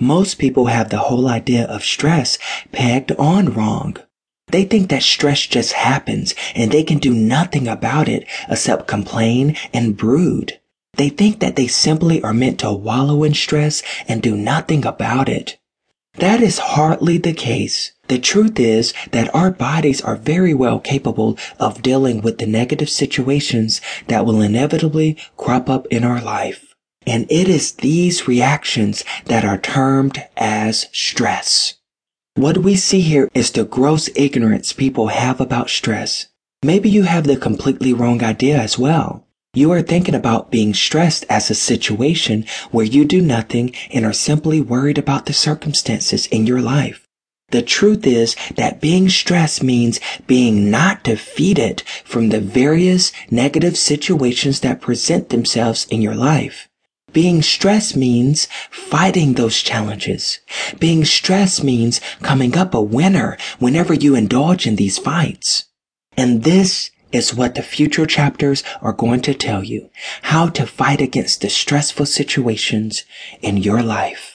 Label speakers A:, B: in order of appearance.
A: Most people have the whole idea of stress pegged on wrong. They think that stress just happens and they can do nothing about it except complain and brood. They think that they simply are meant to wallow in stress and do nothing about it. That is hardly the case. The truth is that our bodies are very well capable of dealing with the negative situations that will inevitably crop up in our life. And it is these reactions that are termed as stress. What we see here is the gross ignorance people have about stress. Maybe you have the completely wrong idea as well. You are thinking about being stressed as a situation where you do nothing and are simply worried about the circumstances in your life. The truth is that being stressed means being not defeated from the various negative situations that present themselves in your life. Being stressed means fighting those challenges. Being stressed means coming up a winner whenever you indulge in these fights. And this is what the future chapters are going to tell you how to fight against the stressful situations in your life.